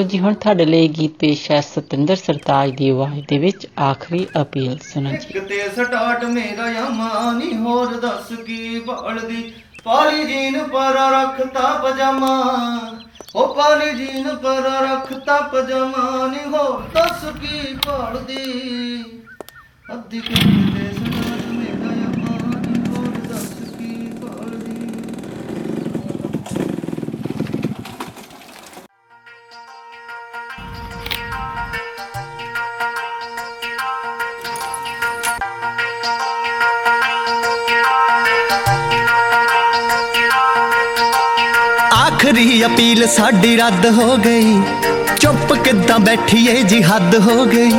ਜੀ, ਹੁਣ ਤੁਹਾਡੇ ਲਈ ਗੀਤ ਪੇਸ਼ ਹੈ ਸਤਿੰਦਰ ਸਰਤਾਜ ਦੀ ਆਵਾਜ਼ ਦੇ ਵਿੱਚ ਆਖਰੀ ਅਪੀਲ ਸੁਣੋ ਜੀ। ਇੱਕ ਤੇ ਸਟਾਰਟ ਮੇਰਾ ਯਾਮਾ ਨੀ, ਹੋਰ ਦੱਸ ਕੀ ਬਲਦੀ ਪਾਲੀ ਜੀਨ ਪਰ ਰੱਖਤਾ ਪਜਾਮਾ। ਉਹ ਪਾਲੀ ਜੀਨ ਪਰ ਰੱਖਤਾ ਪਜਾਮਾ ਨੀ, ਹੋਰ ਦੱਸ ਕੀ ਬਲਦੀ ਅੱਧੀ ਕੁੜੀ ਤੇ ਆਖਰੀ ਅਪੀਲ ਸਾਡੀ ਰੱਦ ਹੋ ਗਈ ਚੁੱਪ ਕਿੱਦਾਂ ਬੈਠੀਏ ਜੀ ਹੱਦ ਹੋ ਗਈ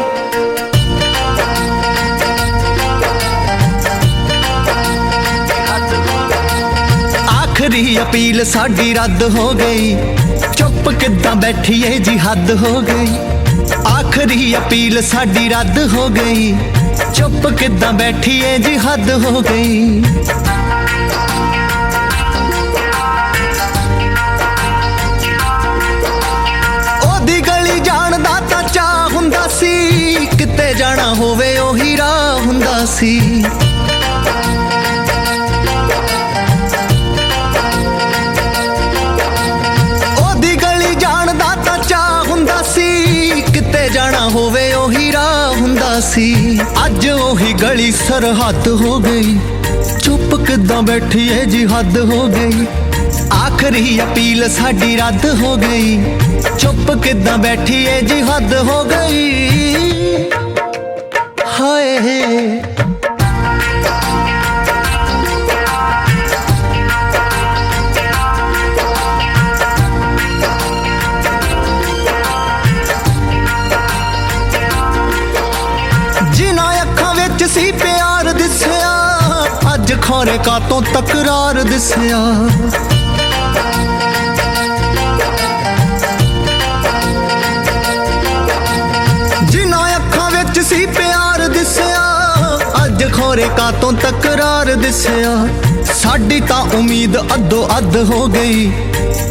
ਆਖਰੀ ਅਪੀਲ ਸਾਡੀ ਰੱਦ ਹੋ ਗਈ ਚੁੱਪ ਕਿੱਦਾਂ ਬੈਠੀਏ ਜੀ ਹੱਦ ਹੋ ਗਈ ਆਖਰੀ ਅਪੀਲ ਸਾਡੀ ਰੱਦ ਹੋ ਗਈ ਚੁੱਪ ਕਿੱਦਾਂ ਬੈਠੀਏ ਜੀ ਹੱਦ ਹੋ ਗਈ ਹੋਵੇ ਉਹੀ ਰਾਹ ਹੁੰਦਾ ਸੀ। ਉਹਦੀ ਗਲੀ ਜਾਣ ਦਾ ਤਾਂ ਚਾਹ ਹੁੰਦਾ ਸੀ। ਕਿਤੇ ਜਾਣਾ ਹੋਵੇ ਉਹੀ ਰਾਹ ਹੁੰਦਾ ਸੀ। ਅੱਜ ਉਹੀ ਗਲੀ ਸਰਹੱਦ ਹੋ ਗਈ। ਚੁੱਪ ਕਿੱਦਾਂ ਬੈਠੀ ਏ ਜੀ ਹੱਦ ਹੋ ਗਈ। ਆਖਰੀ ਅਪੀਲ ਸਾਡੀ ਰੱਦ ਹੋ ਗਈ। ਚੁੱਪ ਕਿੱਦਾਂ ਬੈਠੀ ਏ ਜੀ ਹੱਦ ਹੋ ਗਈ। हैं ਤਕਰਾਰ ਦਿਸਿਆ, ਸਾਡੀ ਤਾਂ ਉਮੀਦ ਅੱਧੋ ਅੱਧ ਹੋ ਗਈ।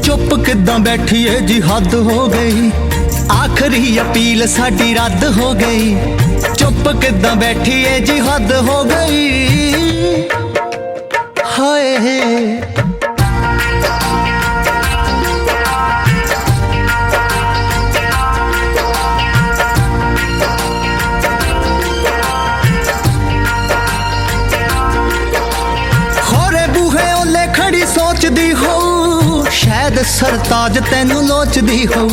ਚੁੱਪ ਕਿੱਦਾਂ ਬੈਠੀਏ ਜੀ, ਹੱਦ ਹੋ ਗਈ। ਆਖਰੀ ਅਪੀਲ ਸਾਡੀ ਰੱਦ ਹੋ ਗਈ। ਚੁੱਪ ਕਿੱਦਾਂ ਬੈਠੀਏ ਜੀ, ਹੱਦ ਹੋ ਗਈ। ਸਰਤਾਜ ਤੈਨੂੰ ਲੋਚਦੀ ਹੋ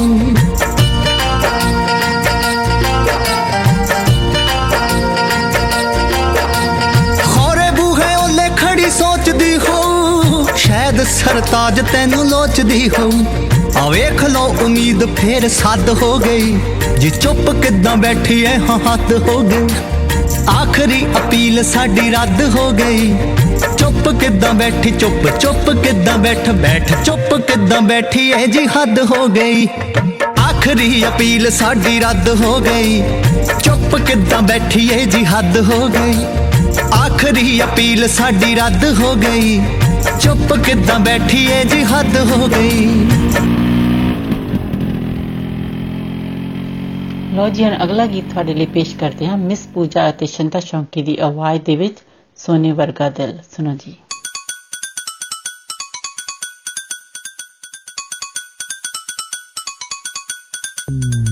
ਖੋਰੇ ਬੂਹੇ ਓਲੇ ਖੜੀ ਸੋਚਦੀ ਹੋ ਸ਼ਾਇਦ ਸਰਤਾਜ ਤੈਨੂੰ ਲੋਚਦੀ ਹੋ ਆ ਵੇਖ ਲੋ ਉਮੀਦ ਫੇਰ ਸੱਦ ਹੋ ਗਈ। ਜੀ ਚੁੱਪ ਕਿੱਦਾਂ ਬੈਠੀ ਐ, ਹਾਂ ਹੱਦ ਹੋ ਗਈ। ਆਖਰੀ ਅਪੀਲ ਸਾਡੀ ਰੱਦ ਹੋ ਗਈ। ਚੁੱਪ ਕਿੱਦਾਂ ਬੈਠੀ, ਚੁੱਪ ਚੁੱਪ ਕਿੱਦਾਂ ਬੈਠ ਬੈਠ, ਚੁੱਪ ਕਿੱਦਾਂ ਬੈਠੀ ਐ ਜੀ ਹੱਦ ਹੋ ਗਈ। ਆਖਰੀ ਅਪੀਲ ਸਾਡੀ ਰੱਦ ਹੋ ਗਈ। ਚੁੱਪ ਕਿੱਦਾਂ ਬੈਠੀ ਏ ਜੀ ਹੱਦ ਹੋ ਗਈ। ਆਖਰੀ ਅਪੀਲ ਸਾਡੀ ਰੱਦ ਹੋ ਗਈ। ਚੁੱਪ ਕਿੱਦਾਂ ਬੈਠੀ ਏ ਜੀ ਹੱਦ ਹੋ ਗਈ। ਲੋ ਜੀ, ਹੁਣ ਅਗਲਾ ਗੀਤ ਤੁਹਾਡੇ ਲਈ ਪੇਸ਼ ਕਰਦੇ ਹਾਂ। ਮਿਸ ਪੂਜਾ ਅਤੇ ਸ਼ੰਤਾ ਸ਼ੌਂਕੀ ਦੀ ਆਵਾਜ਼ ਦੇ ਵਿੱਚ सोने वर्गा दिल सुनो जी Mm-hmm.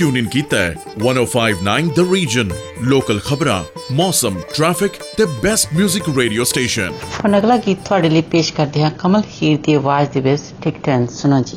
ਟਿਊਨ ਇਨ ਕੀਤਾ ਹੈ। 1059 ਦ ਰੀਜਨ ਲੋਕਲ ਖਬਰਾਂ ਮੌਸਮ ਟ੍ਰੈਫਿਕ ਤੇ ਬੈਸਟ 뮤직 ਰੇਡੀਓ ਸਟੇਸ਼ਨ ਹੁਣ ਅਗਲਾ ਗੀਤ ਤੁਹਾਡੇ ਲਈ ਪੇਸ਼ ਕਰਦੇ ਹਾਂ। ਕਮਲ ਹੀਰ ਦੀ ਆਵਾਜ਼ ਦੇ ਵਿੱਚ ਟਿਕ ਸੁਣੋ ਜੀ।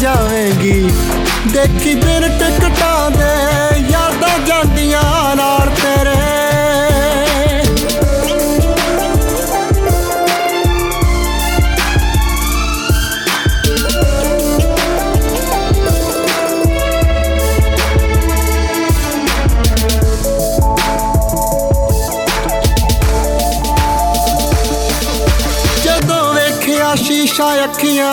ਜਾਵੇਂਗੀ ਦੇਖੀ ਬਿਨ ਟਿਕਟਾਂ ਦੇ ਯਾਦਾਂ ਜਾਂਦੀਆਂ ਨਾਲ ਤੇਰੇ ਜਦੋਂ ਵੇਖਿਆ ਸ਼ੀਸ਼ਾ ਅੱਖੀਆਂ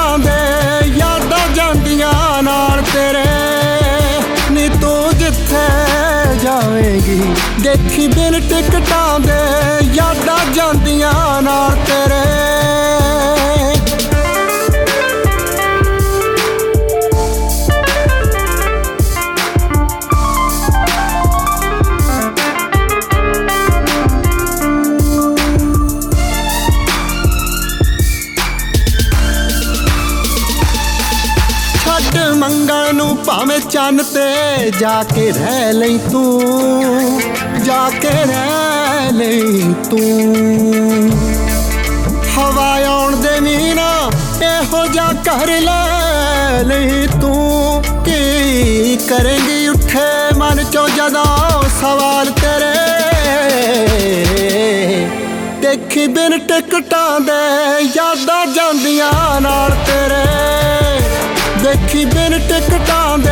ਜਾਵੇਂਗੀ ਦੇਖੀ ਬਿਨ ਟਿਕਟਾਂ ਦੇ, ਯਾਦਾਂ ਜਾਂਦੀਆਂ ਨਾਲ ਤੇਰੇ। ਛੱਡ ਮੰਗਣ ਨੂੰ ਭਾਵੇਂ ਚੰਨ ਤੇ ਜਾ ਕੇ ਰਹਿ ਲਈ ਤੂੰ। ਜਾ ਕੇ ਰਹਿ ਲਈ ਤੂੰ। ਹਵਾ ਆਉਣ ਦੇ ਮੀਨਾ ਇਹੋ ਜਾ ਕਰ ਲੈ ਲਈ ਤੂੰ। ਕੀ ਕਰੇਂਗੀ ਉੱਠੇ ਮਨ ਚੋਂ ਜਦੋਂ ਸਵਾਲ ਤੇਰੇ। ਦੇਖੀ ਬਿਨ ਟਿਕਟਾਂ ਦੇ ਯਾਦਾਂ ਜਾਂਦੀਆਂ ਨਾਲ ਤੇਰੇ। ਦੇਖੀ ਬਿਨ ਟਿਕਟਾਂ ਦੇ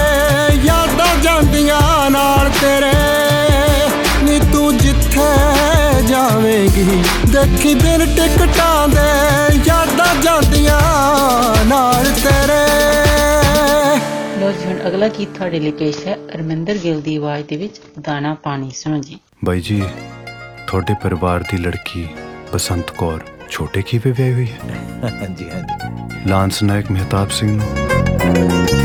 ਦੇਖੀ ਬਿਨ ਟਿਕਟਾਂ ਦੇ ਯਾਦਾਂ ਜਾਂਦੀਆਂ ਨਾਲ ਤੇਰੇ। ਲੋ ਜੀ ਹੁਣ ਅਗਲਾ ਗੀਤ ਤੁਹਾਡੇ ਲਈ ਪੇਸ਼ ਹੈ ਅਰਮਿੰਦਰ ਗਿੱਲ ਦੀ ਆਵਾਜ਼ ਦੇ ਵਿੱਚ ਦਾਣਾ ਪਾਣੀ ਸੁਣੋ ਜੀ। ਬਾਈ ਜੀ ਤੁਹਾਡੇ ਪਰਿਵਾਰ ਦੀ ਲੜਕੀ ਬਸੰਤ ਕੌਰ ਛੋਟੇ ਖੀਵੇ ਵਿਆਹੀ ਹੋਈ ਹੈ। ਹਾਂਜੀ ਹਾਂਜੀ। ਲਾਂਸ ਨਾਇਕ ਮਹਿਤਾਬ ਸਿੰਘ ਨੂੰ।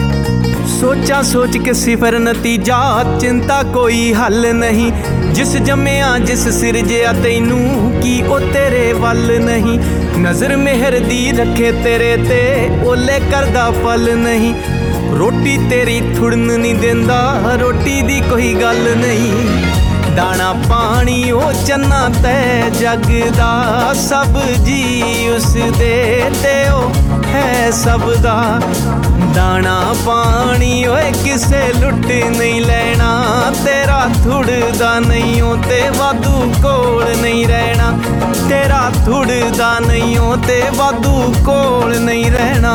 ਸੋਚਾਂ ਸੋਚ ਕੇ ਸਿਫਰ ਨਤੀਜਾ, ਚਿੰਤਾ ਕੋਈ ਹੱਲ ਨਹੀਂ। ਜਿਸ ਜੰਮਿਆ, ਜਿਸ ਸਿਰਜਿਆ, ਤੈਨੂੰ ਕੀ ਉਹ ਤੇਰੇ ਵੱਲ ਨਹੀਂ। ਨਜ਼ਰ ਮਿਹਰ ਦੀ ਰੱਖੇ ਤੇਰੇ ਤੇ, ਓਲੇ ਕਰਦਾ ਫਲ ਨਹੀਂ। ਰੋਟੀ ਤੇਰੀ ਥੁੜਨ ਨਹੀਂ ਦਿੰਦਾ, ਰੋਟੀ ਦੀ ਕੋਈ ਗੱਲ ਨਹੀਂ। ਦਾਣਾ ਪਾਣੀ ਉਹ ਚੰਨਾ ਤੈ ਜਗ ਦਾ ਸਭ ਜੀ ਉਸ ਦੇ ਤੇ ਉਹ ਹੈ ਸਭ ਦਾ। ਦਾਣਾ ਪਾਣੀ ਓਏ ਕਿਸੇ ਲੁੱਟ ਨਹੀਂ ਲੈਣਾ। ਤੇਰਾ ਥੁੜਦਾ ਨਹੀਂ ਓ ਤੇ ਵਾਧੂ ਕੋਲ ਨਹੀਂ ਰਹਿਣਾ। ਤੇਰਾ ਥੁੜਦਾ ਨਹੀਂ ਓ ਤੇ ਵਾਧੂ ਕੋਲ ਨਹੀਂ ਰਹਿਣਾ।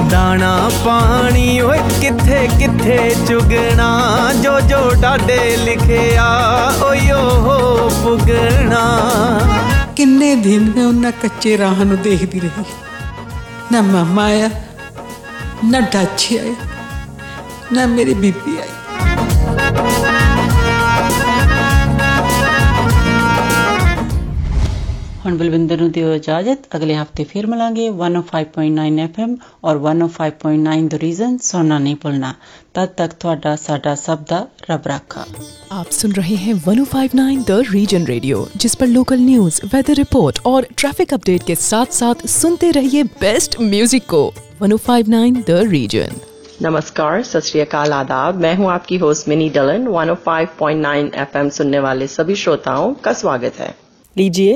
ਦਾਣਾ ਪਾਣੀ ਓਏ ਕਿੱਥੇ ਕਿੱਥੇ ਚੁਗਣਾ? ਜੋ ਜੋ ਡਾਡੇ ਲਿਖਿਆ, ਓਏ ਓ ਪੁਗਣਾ। ਕਿੰਨੇ ਦਿਨ ਮੈਂ ਉਹਨਾਂ ਕੱਚੇ ਰਾਹ ਨੂੰ ਦੇਖਦੀ ਰਹੀ। ਨਾ ਮਾਮਾ ਆਇਆ, ਨਾ ਡਾਚੀ ਆਇਆ ਨਾ ਮੇਰੀ ਬੀਬੀ ਆਈ। ਹੁਣ ਬਲਵਿੰਦਰ ਨੂੰ ਦਿਓ ਇਜਾਜ਼ਤ ਅਗਲੇ ਹਫਤੇ ਫਿਰ ਮਿਲਾਂਗੇ 105.9 FM ਔਰ 105.9 ਦ ਰੀਜ਼ਨ ਸੁਣਨਾ ਨਹੀਂ ਭੁੱਲਣਾ ਤਦ ਤੱਕ ਤੁਹਾਡਾ ਸਾਡਾ ਸਭ ਦਾ ਰੱਬ ਰਾਖਾ आप सुन रहे हैं 1059 द रीजन रेडियो जिस पर लोकल न्यूज वेदर रिपोर्ट और ट्रैफिक अपडेट के साथ साथ सुनते रहिए बेस्ट म्यूजिक को 1059 द रीजन नमस्कार सत श्री अकाल आदाब मैं हूं आपकी होस्ट मिनी डलन 105.9 एफएम सुनने वाले सभी श्रोताओं का स्वागत है लीजिए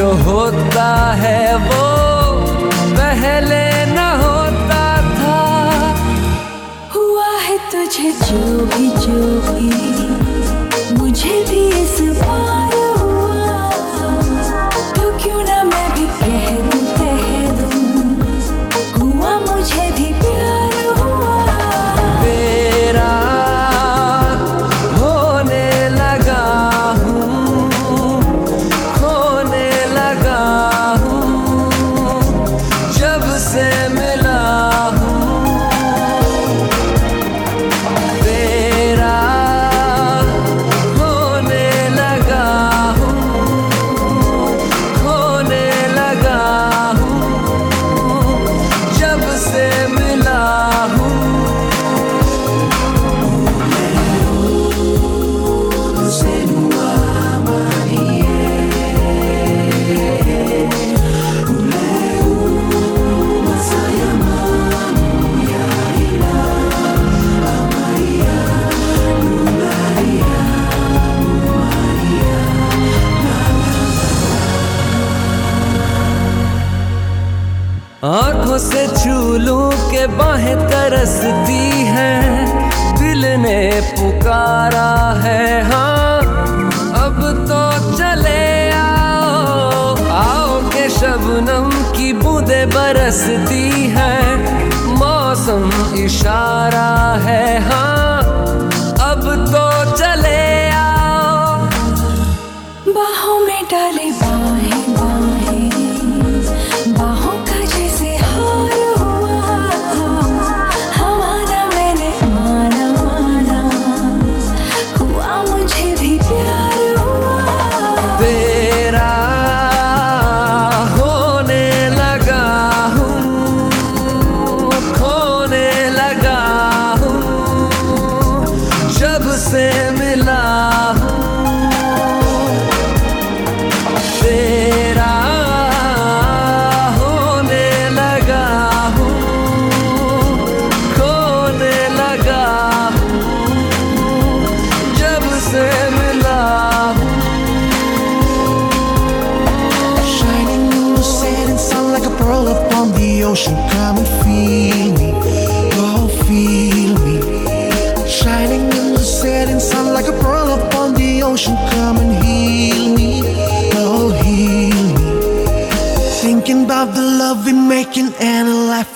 जो होता है वो पहले न होता था। हुआ है तुझे जो भी जो भी।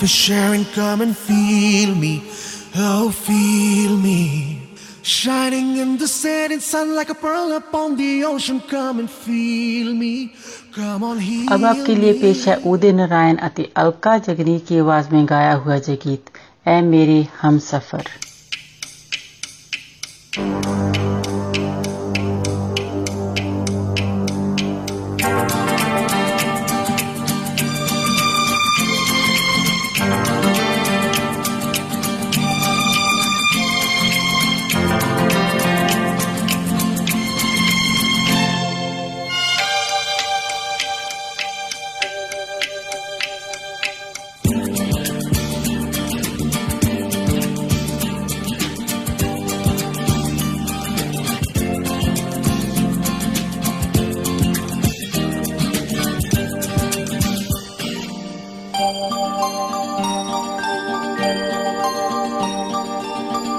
We're sharing, come and feel me. Oh, feel me. Shining in the setting sun like a pearl upon the ocean, come and feel me. Come on, heal अब आपके लिए पेश है उदय नारायण अति अलका जगनी की आवाज़ में गाया हुआ ये गीत ऐ मेरे हम सफ़र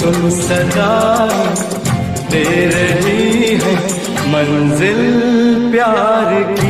सुन सदा दे रही है। मंजिल प्यार की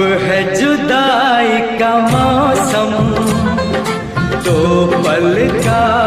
है जुदाई का मौसम दो पल का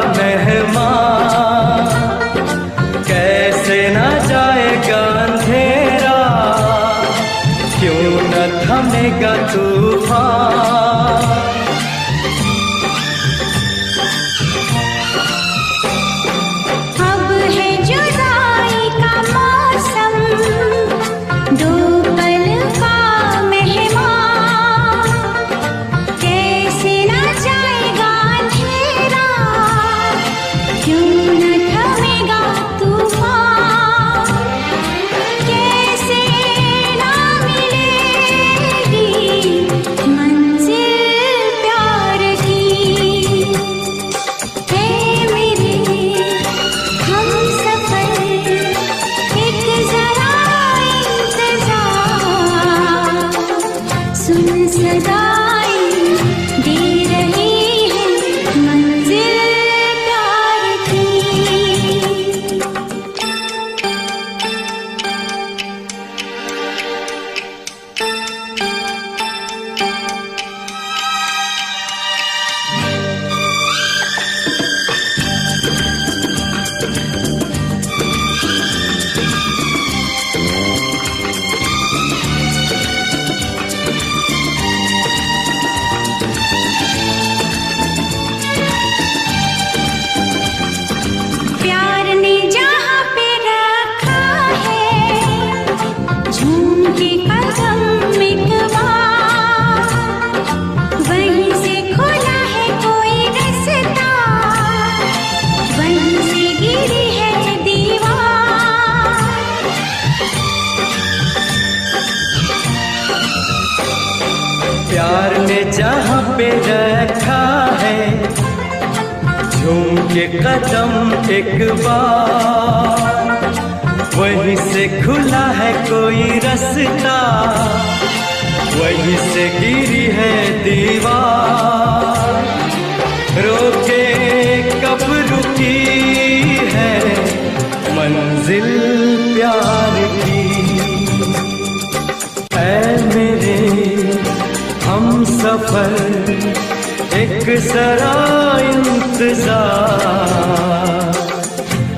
सफ़र एक जरा इंतज़ार।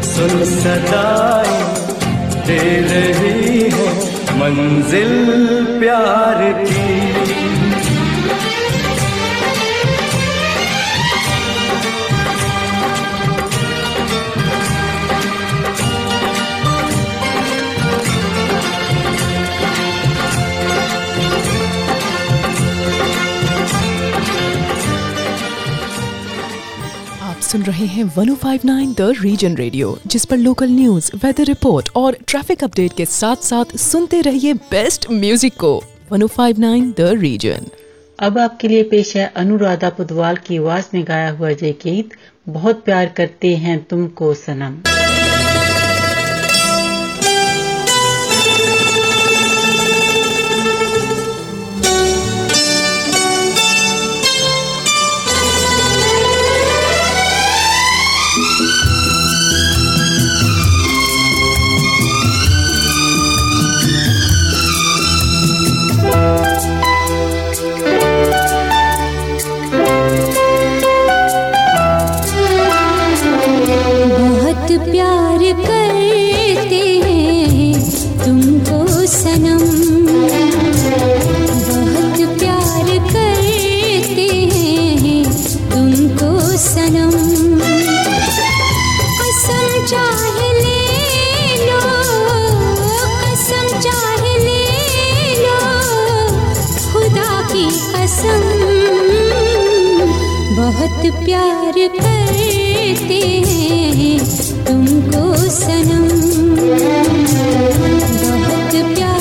सुन सदाई दे रही है मंजिल प्यार की। सुन रहे हैं 1059 द रीजन रेडियो जिस पर लोकल न्यूज़ वेदर रिपोर्ट और ट्रैफ़िक अपडेट के साथ साथ सुनते रहिए बेस्ट म्यूज़िक को। 1059 द रीजन अब आपके लिए पेश है अनुराधा पुदवाल की आवाज़ में गाया हुआ जय गीत, बहुत प्यार करते हैं तुमको सनम। बहुत प्यार करते हैं तुमको सनम। बहुत प्यार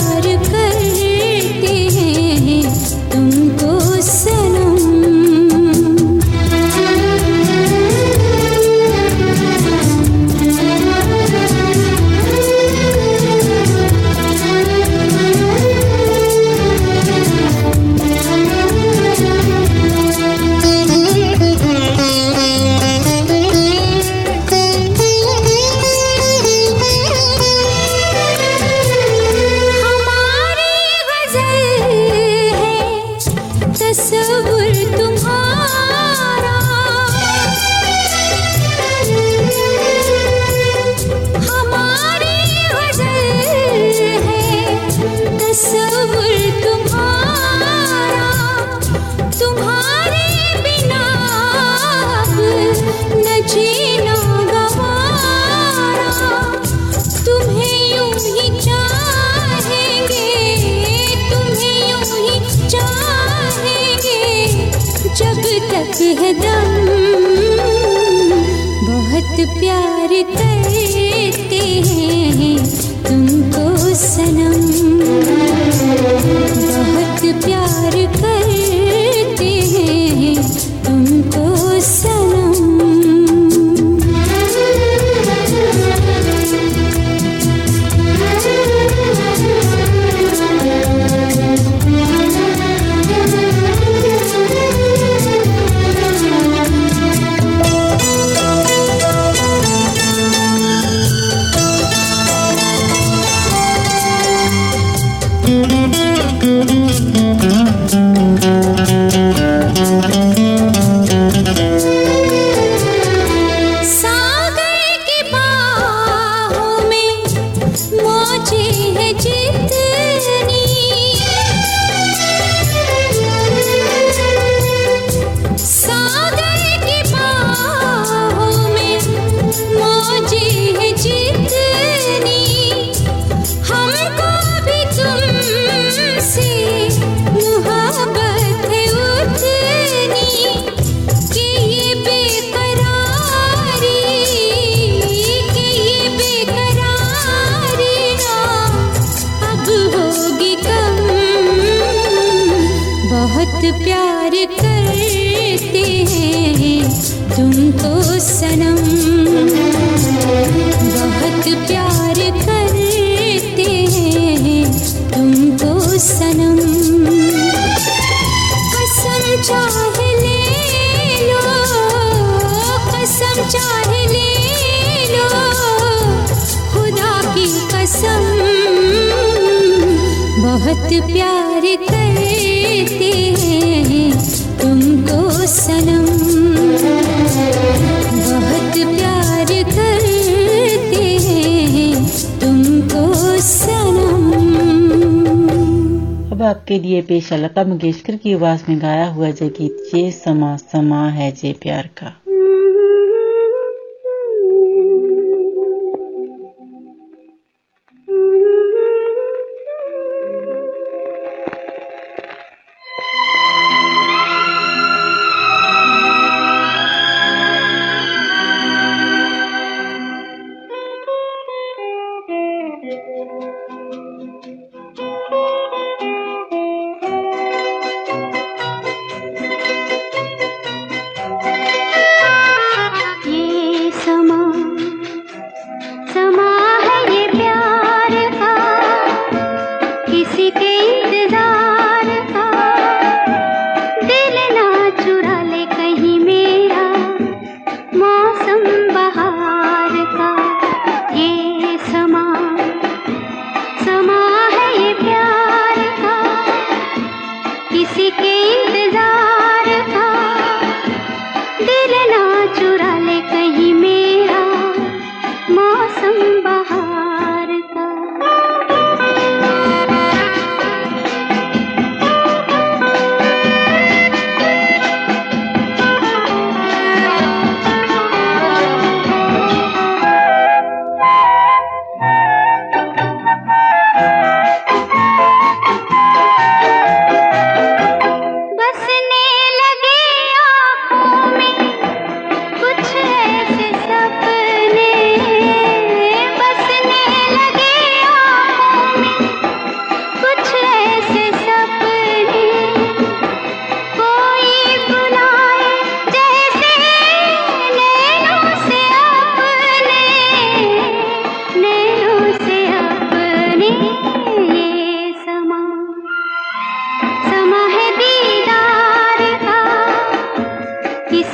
पेश लता मंगेशकर की आवाज़ में गाया हुआ जय गीत ये समा समा है जय प्यार का।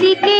así que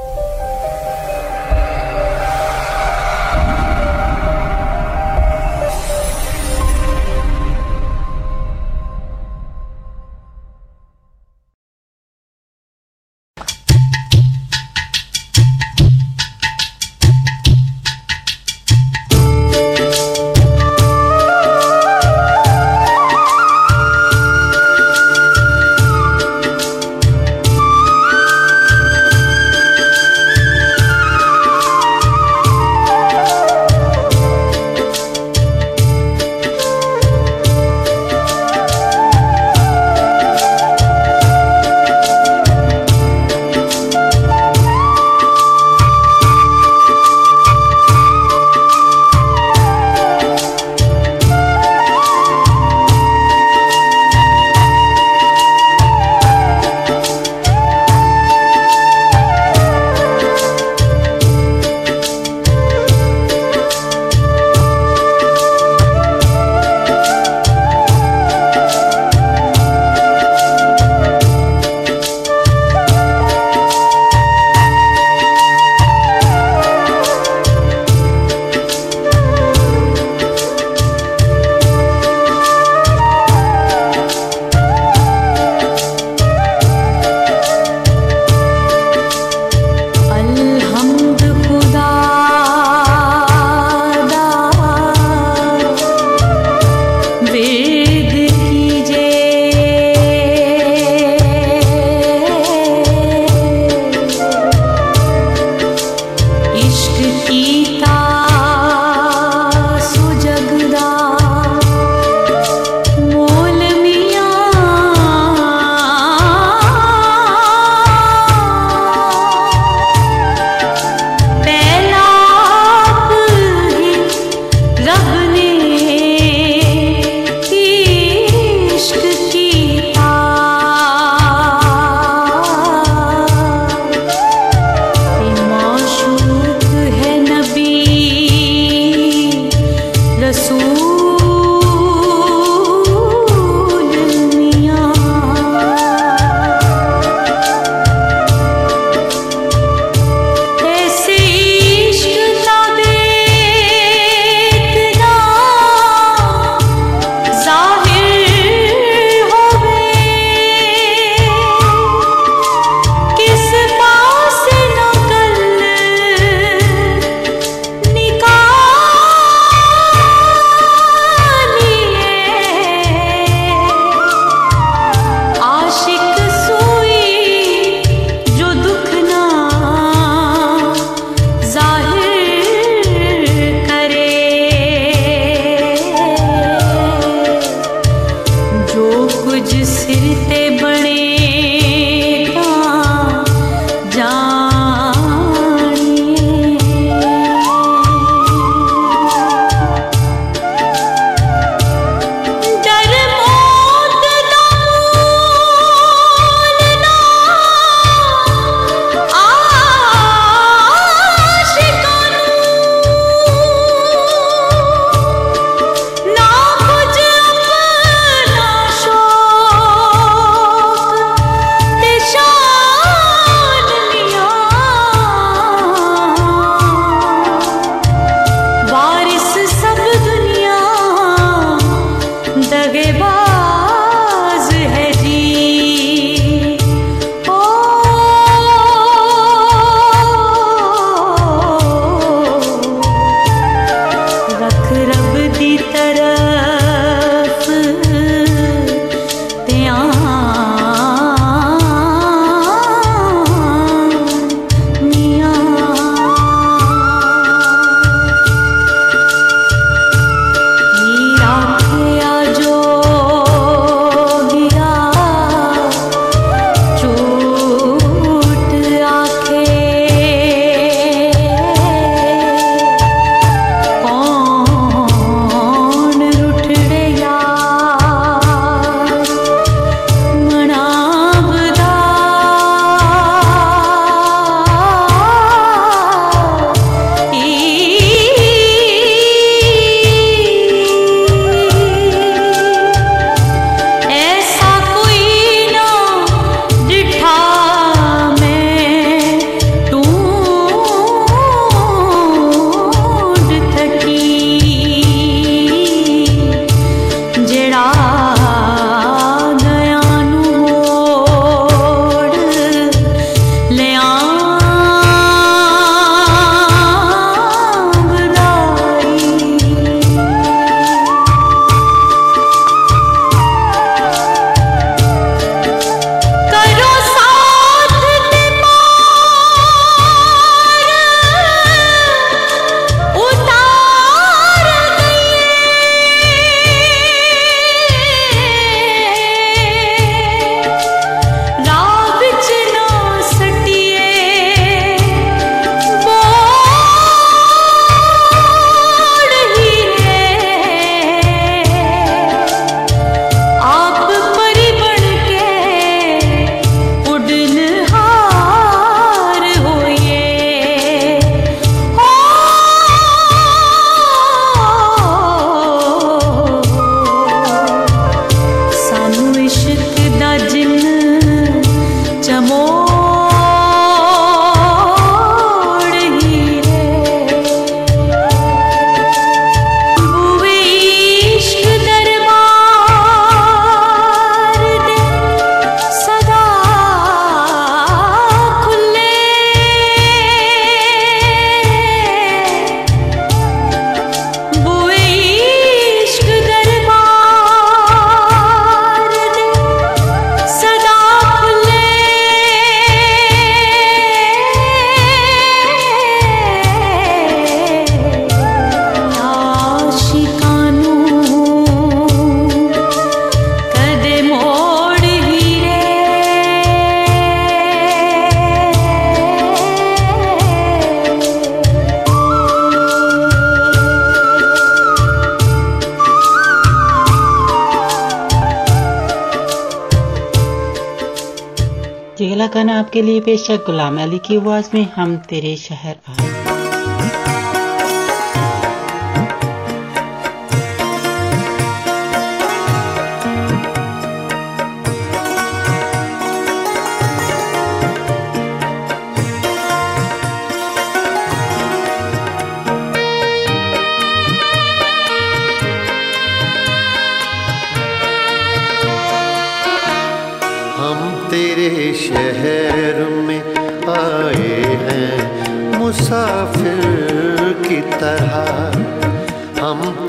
आपके लिए बेशक गुलाम अली की आवाज़ में हम तेरे शहर आए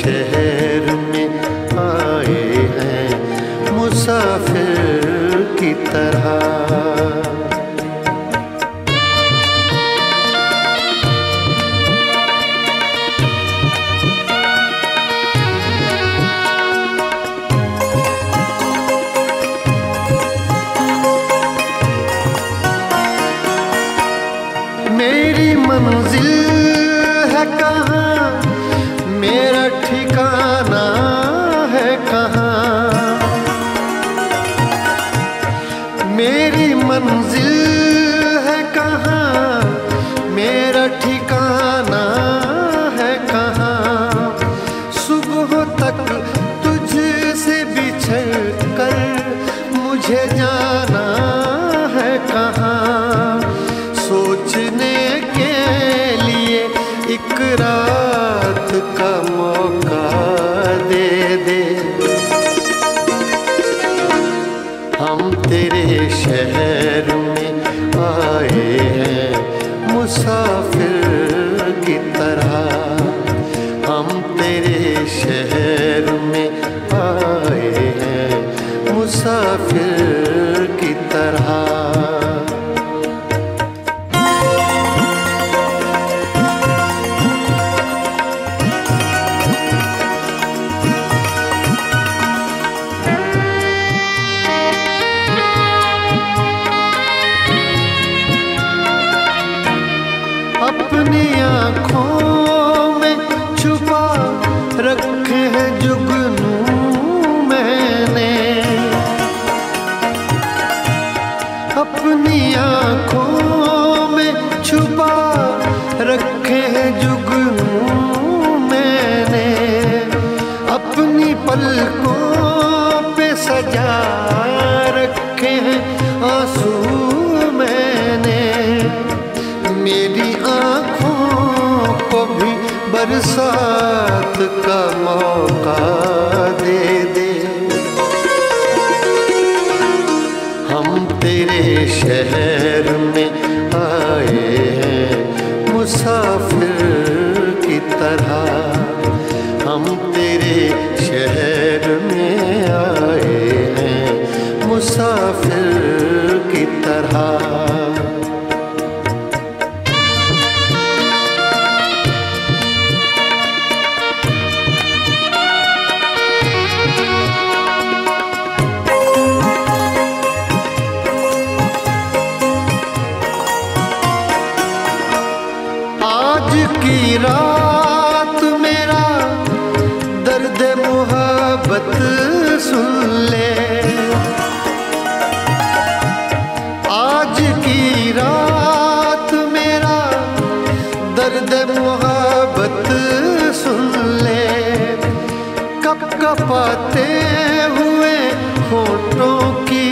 शहर में आए हैं मुसाफिर की तरह। कपाते हुए होठों की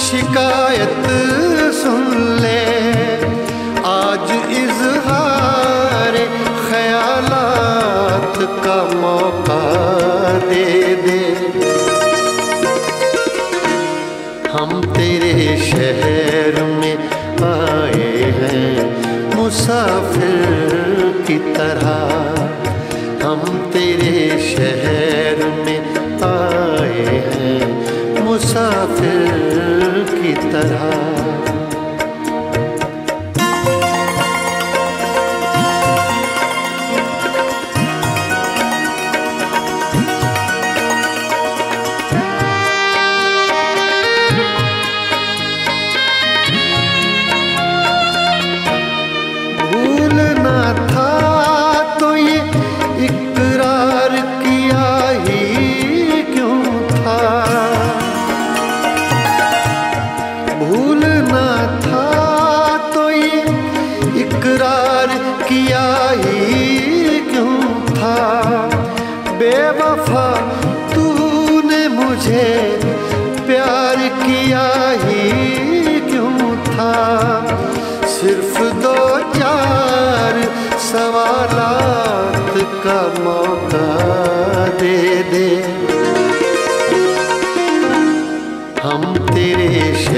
शिकायत सुन ले। आज इजहार ख्यालात का मौका दे दे। हम तेरे शहर में आए हैं, मुसाफिर की तरह। मुसाफिर की तरह।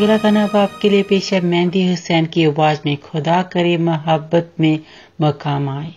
जिगरा गाना अब आपके लिए पेश है। मेहंदी हुसैन की आवाज़ में, खुदा करे मोहब्बत में मकाम आए।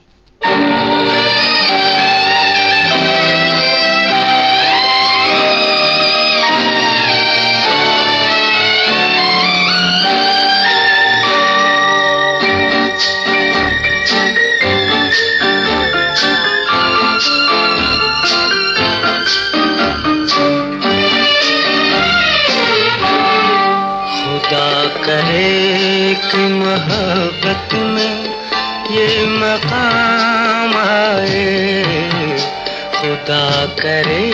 करे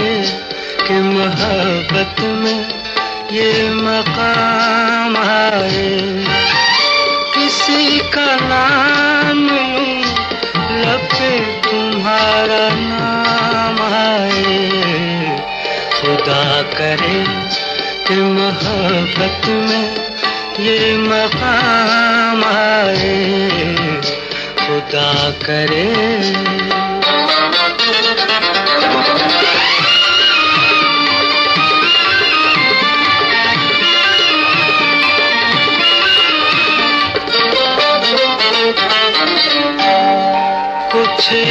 कि मोहब्बत में ये मकाम आए। किसी का नाम लूँ लब पे तुम्हारा नाम आए। खुदा करे कि मोहब्बत में ये मकाम आए। खुदा करे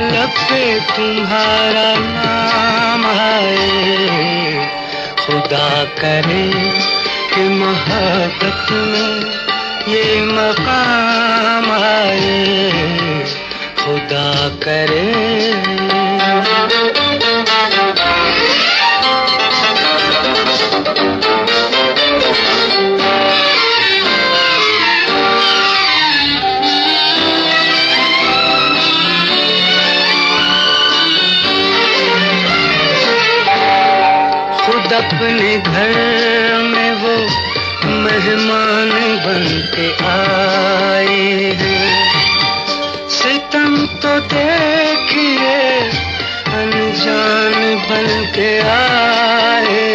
लब पे तुम्हारा नाम है। खुदा करे कि मोहब्बत में ये मकाम है। खुदा करे अपने घर में वो मेहमान बन के आए सितम तो देखिए, अनजान बन के आए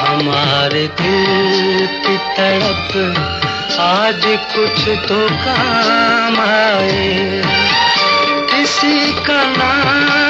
हमारे दिल की तड़प आज कुछ तो काम आए किसी का नाम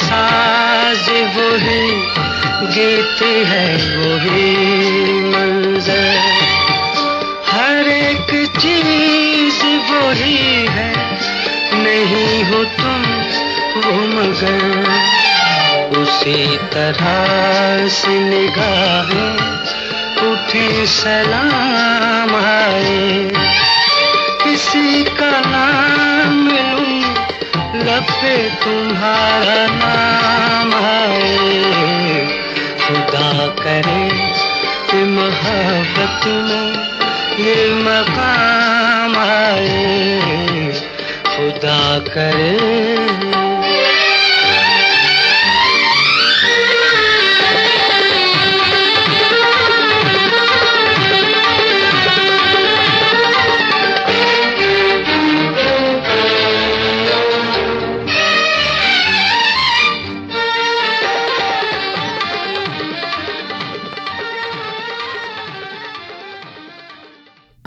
साज वही गीत है, वही मंजर। हर एक चीज़ वही है, नहीं हो तुम वो मगर। उसी तरह से निगाहें उठी, सलाम आए। किसी का नाम लब पे तुम्हारा नाम आए खुदा करे कि मोहब्बत में ये मकाम आए खुदा करे